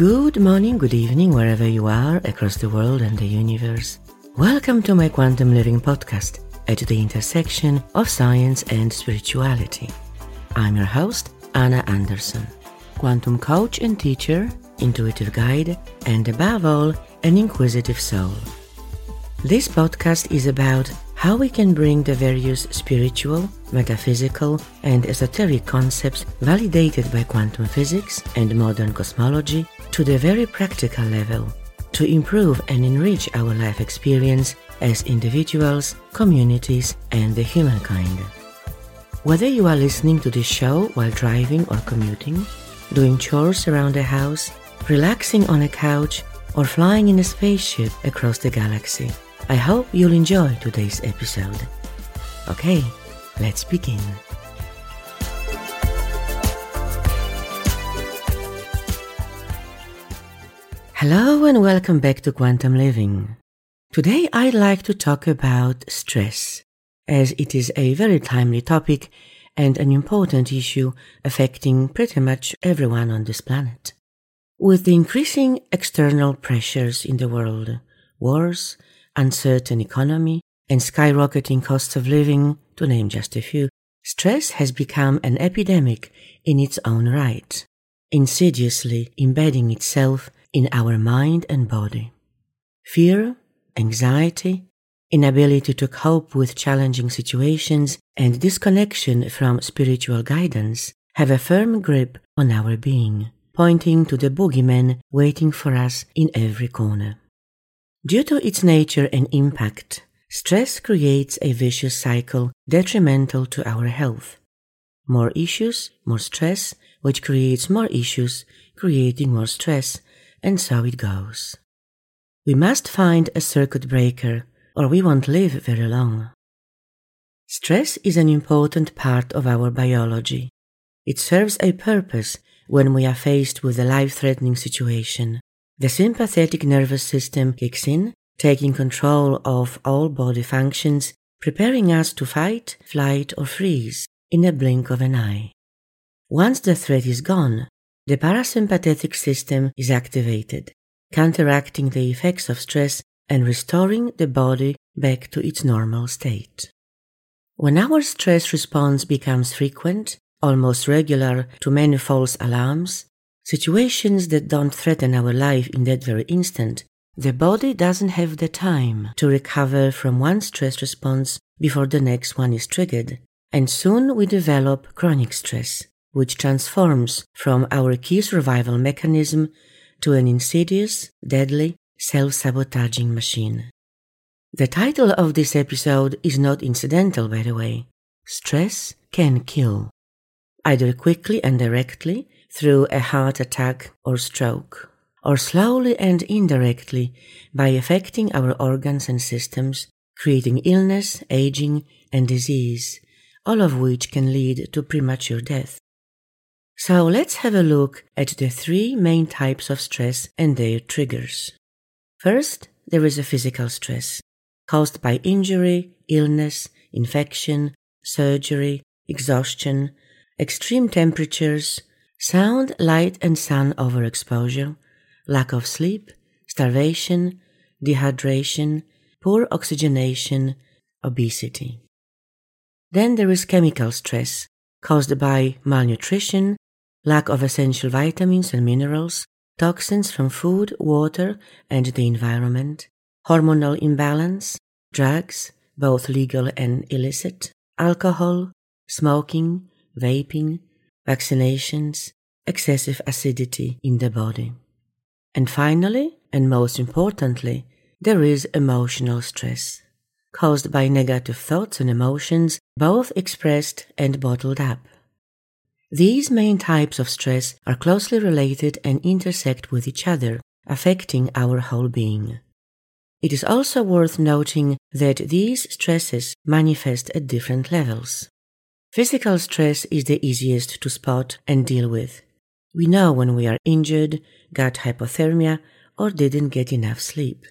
Good morning, good evening, wherever you are across the world and the universe. Welcome to my Quantum Living podcast at the intersection of science and spirituality. I'm your host, Anna Anderson, quantum coach and teacher, intuitive guide, and above all, an inquisitive soul. This podcast is about how we can bring the various spiritual, metaphysical, and esoteric concepts validated by quantum physics and modern cosmology to the very practical level to improve and enrich our life experience as individuals, communities, and the humankind. Whether you are listening to this show while driving or commuting, doing chores around the house, relaxing on a couch, or flying in a spaceship across the galaxy, I hope you'll enjoy today's episode. Okay, let's begin. Hello and welcome back to Quantum Living. Today I'd like to talk about stress, as it is a very timely topic and an important issue affecting pretty much everyone on this planet. With the increasing external pressures in the world, wars, uncertain economy, and skyrocketing costs of living, to name just a few, stress has become an epidemic in its own right, insidiously embedding itself in our mind and body. Fear, anxiety, inability to cope with challenging situations, and disconnection from spiritual guidance have a firm grip on our being, pointing to the boogeyman waiting for us in every corner. Due to its nature and impact, stress creates a vicious cycle detrimental to our health. More issues, more stress, which creates more issues, creating more stress, and so it goes. We must find a circuit breaker, or we won't live very long. Stress is an important part of our biology. It serves a purpose when we are faced with a life threatening situation. The sympathetic nervous system kicks in, taking control of all body functions, preparing us to fight, flight, or freeze in a blink of an eye. Once the threat is gone, the parasympathetic system is activated, counteracting the effects of stress and restoring the body back to its normal state. When our stress response becomes frequent, almost regular to many false alarms, situations that don't threaten our life in that very instant, the body doesn't have the time to recover from one stress response before the next one is triggered, and soon we develop chronic stress, which transforms from our key survival mechanism to an insidious, deadly, self-sabotaging machine. The title of this episode is not incidental, by the way. Stress can kill, either quickly and directly through a heart attack or stroke, or slowly and indirectly by affecting our organs and systems, creating illness, aging, and disease, all of which can lead to premature death. So let's have a look at the three main types of stress and their triggers. First, there is a physical stress caused by injury, illness, infection, surgery, exhaustion, extreme temperatures, Sound, light, and sun overexposure, lack of sleep, starvation, dehydration, poor oxygenation, obesity. Then there is chemical stress caused by malnutrition, lack of essential vitamins and minerals, toxins from food, water, and the environment, hormonal imbalance, drugs, both legal and illicit, alcohol, smoking, vaping, vaccinations, excessive acidity in the body. And finally, and most importantly, there is emotional stress, caused by negative thoughts and emotions, both expressed and bottled up. These main types of stress are closely related and intersect with each other, affecting our whole being. It is also worth noting that these stresses manifest at different levels. Physical stress is the easiest to spot and deal with. We know when we are injured, got hypothermia, or didn't get enough sleep.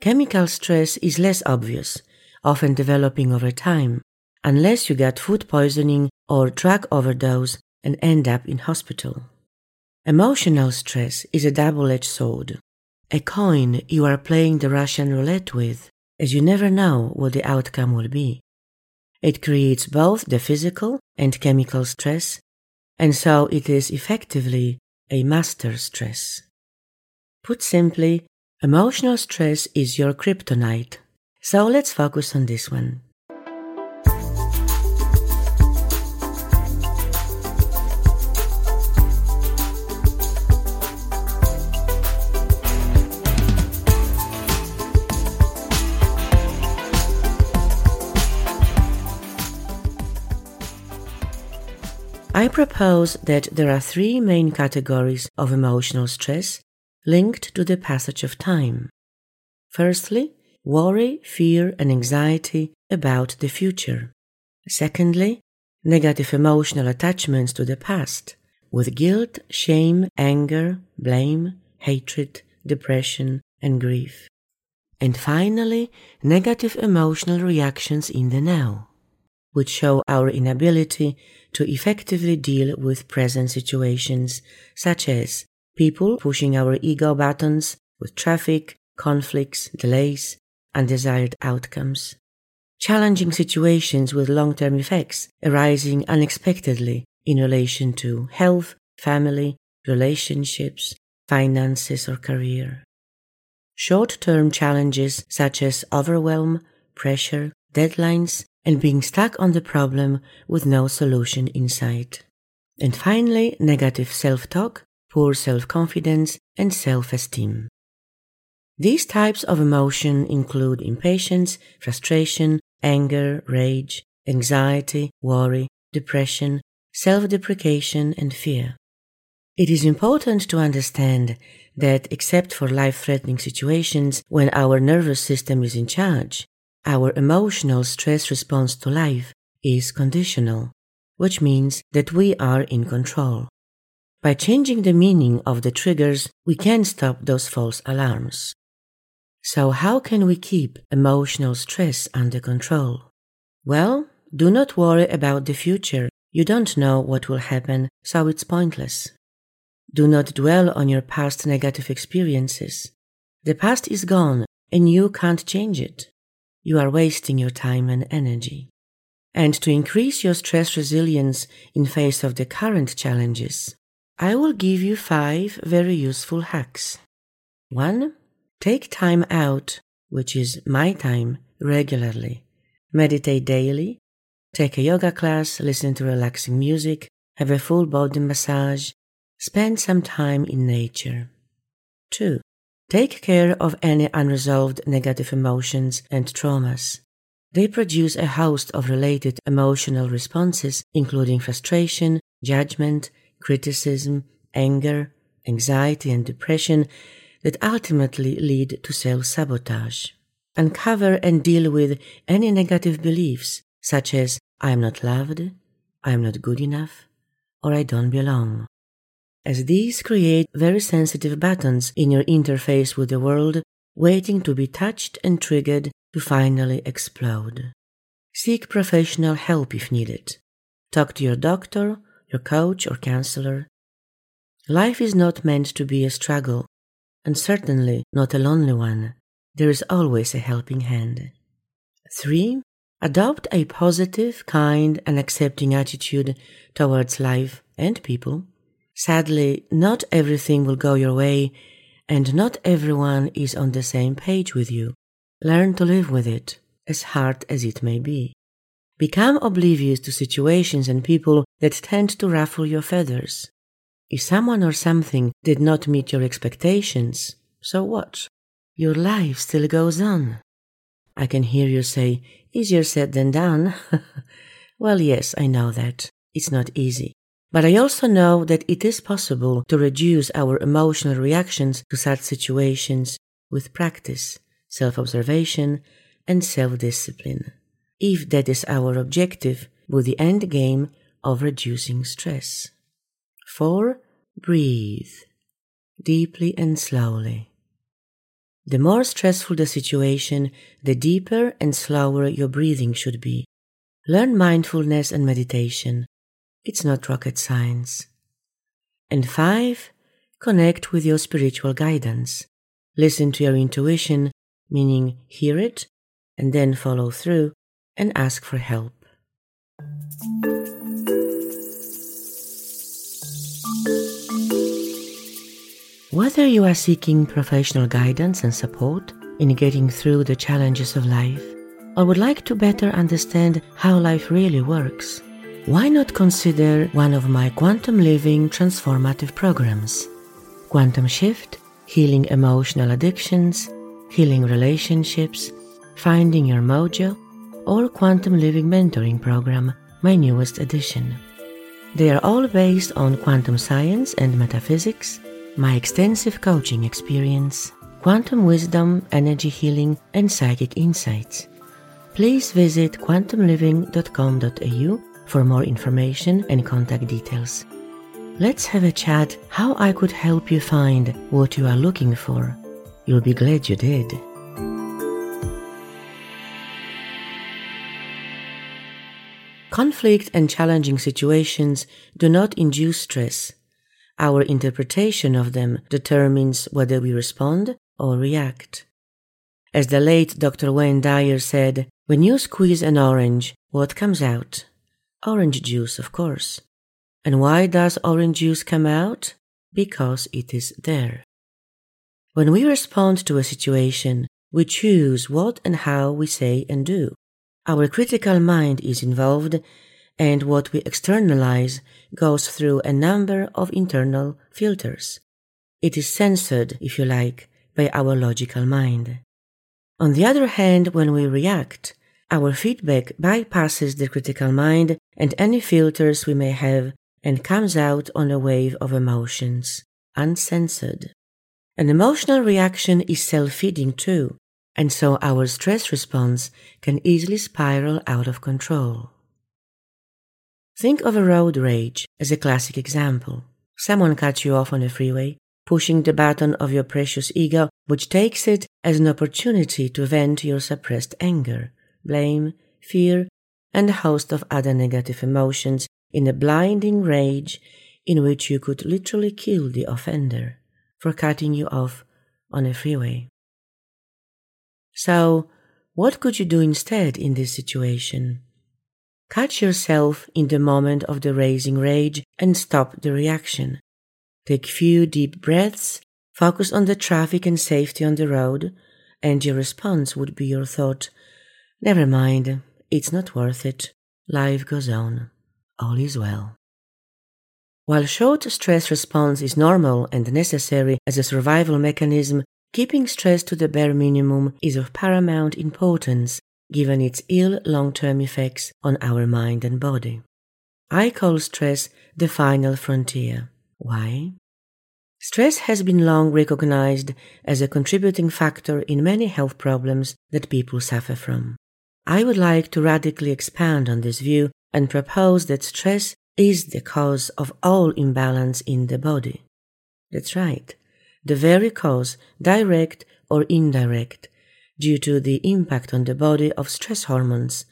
Chemical stress is less obvious, often developing over time, unless you got food poisoning or drug overdose and end up in hospital. Emotional stress is a double edged sword, a coin you are playing the Russian roulette with, as you never know what the outcome will be. It creates both the physical and chemical stress, and so it is effectively a master stress. Put simply, emotional stress is your kryptonite. So let's focus on this one. Propose that there are three main categories of emotional stress linked to the passage of time. Firstly, worry, fear, and anxiety about the future. Secondly, negative emotional attachments to the past, with guilt, shame, anger, blame, hatred, depression, and grief. And finally, negative emotional reactions in the now which show our inability to effectively deal with present situations, such as people pushing our ego buttons with traffic, conflicts, delays, undesired outcomes. Challenging situations with long term effects arising unexpectedly in relation to health, family, relationships, finances, or career. Short term challenges such as overwhelm, pressure, deadlines, and being stuck on the problem with no solution in sight. And finally, negative self talk, poor self confidence, and self esteem. These types of emotion include impatience, frustration, anger, rage, anxiety, worry, depression, self deprecation, and fear. It is important to understand that except for life threatening situations when our nervous system is in charge, our emotional stress response to life is conditional, which means that we are in control. By changing the meaning of the triggers, we can stop those false alarms. So, how can we keep emotional stress under control? Well, do not worry about the future. You don't know what will happen, so it's pointless. Do not dwell on your past negative experiences. The past is gone and you can't change it you are wasting your time and energy. And to increase your stress resilience in face of the current challenges, I will give you five very useful hacks. One, take time out, which is my time, regularly. Meditate daily, take a yoga class, listen to relaxing music, have a full body massage, spend some time in nature. Two, Take care of any unresolved negative emotions and traumas. They produce a host of related emotional responses, including frustration, judgment, criticism, anger, anxiety, and depression that ultimately lead to self sabotage. Uncover and deal with any negative beliefs, such as I am not loved, I am not good enough, or I don't belong as these create very sensitive buttons in your interface with the world, waiting to be touched and triggered to finally explode. Seek professional help if needed. Talk to your doctor, your coach, or counselor. Life is not meant to be a struggle, and certainly not a lonely one. There is always a helping hand. 3. Adopt a positive, kind, and accepting attitude towards life and people. Sadly, not everything will go your way, and not everyone is on the same page with you. Learn to live with it, as hard as it may be. Become oblivious to situations and people that tend to ruffle your feathers. If someone or something did not meet your expectations, so what? Your life still goes on. I can hear you say, easier said than done. well, yes, I know that. It's not easy. But I also know that it is possible to reduce our emotional reactions to such situations with practice, self observation, and self discipline, if that is our objective with the end game of reducing stress. 4. Breathe deeply and slowly. The more stressful the situation, the deeper and slower your breathing should be. Learn mindfulness and meditation it's not rocket science. And five, connect with your spiritual guidance. Listen to your intuition, meaning hear it, and then follow through and ask for help. Whether you are seeking professional guidance and support in getting through the challenges of life, or would like to better understand how life really works, why not consider one of my Quantum Living transformative programs? Quantum Shift, Healing Emotional Addictions, Healing Relationships, Finding Your Mojo, or Quantum Living Mentoring Program, my newest edition. They are all based on quantum science and metaphysics my extensive coaching experience, quantum wisdom, energy healing, and psychic insights. Please visit quantumliving.com.au for more information and contact details. Let's have a chat how I could help you find what you are looking for. You'll be glad you did. Conflict and challenging situations do not induce stress our interpretation of them determines whether we respond or react. As the late Dr. Wayne Dyer said, when you squeeze an orange, what comes out? Orange juice, of course. And why does orange juice come out? Because it is there. When we respond to a situation, we choose what and how we say and do. Our critical mind is involved and what we externalize goes through a number of internal filters. It is censored, if you like, by our logical mind. On the other hand, when we react, our feedback bypasses the critical mind and any filters we may have and comes out on a wave of emotions, uncensored. An emotional reaction is self feeding too, and so our stress response can easily spiral out of control. Think of a road rage as a classic example. Someone cuts you off on a freeway, pushing the button of your precious ego, which takes it as an opportunity to vent your suppressed anger, blame, fear, and a host of other negative emotions in a blinding rage in which you could literally kill the offender for cutting you off on a freeway. So, what could you do instead in this situation? Catch yourself in the moment of the raising rage and stop the reaction. Take few deep breaths, focus on the traffic and safety on the road, and your response would be your thought, Never mind, it's not worth it. Life goes on. All is well. While short stress response is normal and necessary as a survival mechanism, keeping stress to the bare minimum is of paramount importance given its ill long term effects on our mind and body. I call stress the final frontier. Why? Stress has been long recognized as a contributing factor in many health problems that people suffer from. I would like to radically expand on this view and propose that stress is the cause of all imbalance in the body. That's right. The very cause, direct or indirect, due to the impact on the body of stress hormones,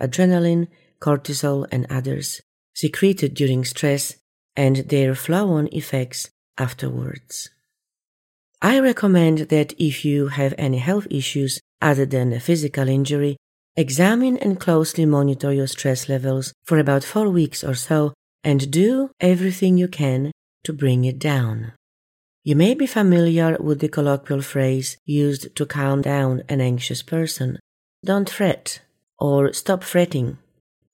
adrenaline, cortisol, and others, secreted during stress and their flow on effects afterwards. I recommend that if you have any health issues other than a physical injury, examine and closely monitor your stress levels for about four weeks or so and do everything you can to bring it down. You may be familiar with the colloquial phrase used to calm down an anxious person. Don't fret or stop fretting.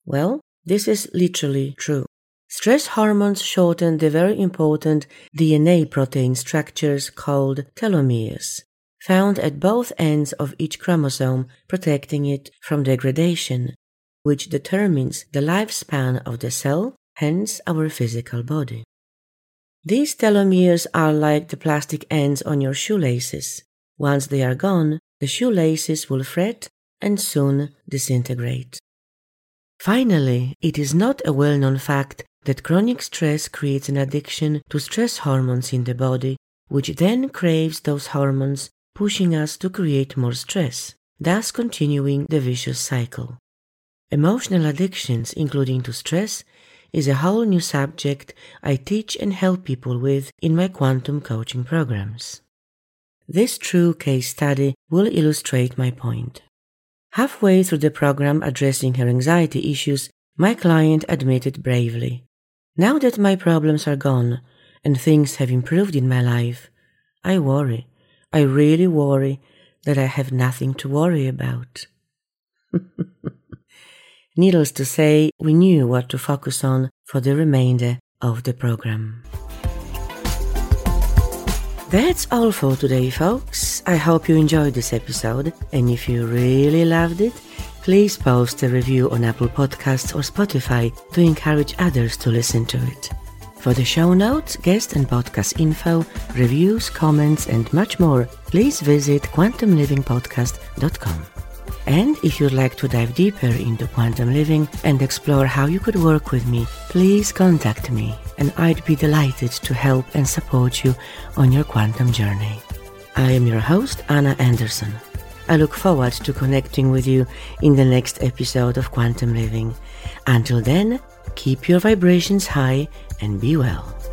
Well, this is literally true. Stress hormones shorten the very important DNA protein structures called telomeres, found at both ends of each chromosome, protecting it from degradation, which determines the lifespan of the cell, hence our physical body. These telomeres are like the plastic ends on your shoelaces. Once they are gone, the shoelaces will fret and soon disintegrate. Finally, it is not a well known fact that chronic stress creates an addiction to stress hormones in the body, which then craves those hormones, pushing us to create more stress, thus continuing the vicious cycle. Emotional addictions, including to stress, is a whole new subject I teach and help people with in my quantum coaching programs. This true case study will illustrate my point. Halfway through the program addressing her anxiety issues, my client admitted bravely, Now that my problems are gone and things have improved in my life, I worry, I really worry that I have nothing to worry about. Needless to say, we knew what to focus on for the remainder of the program. That's all for today, folks. I hope you enjoyed this episode, and if you really loved it, please post a review on Apple Podcasts or Spotify to encourage others to listen to it. For the show notes, guest and podcast info, reviews, comments, and much more, please visit quantumlivingpodcast.com. And if you'd like to dive deeper into quantum living and explore how you could work with me, please contact me and I'd be delighted to help and support you on your quantum journey. I am your host, Anna Anderson. I look forward to connecting with you in the next episode of Quantum Living. Until then, keep your vibrations high and be well.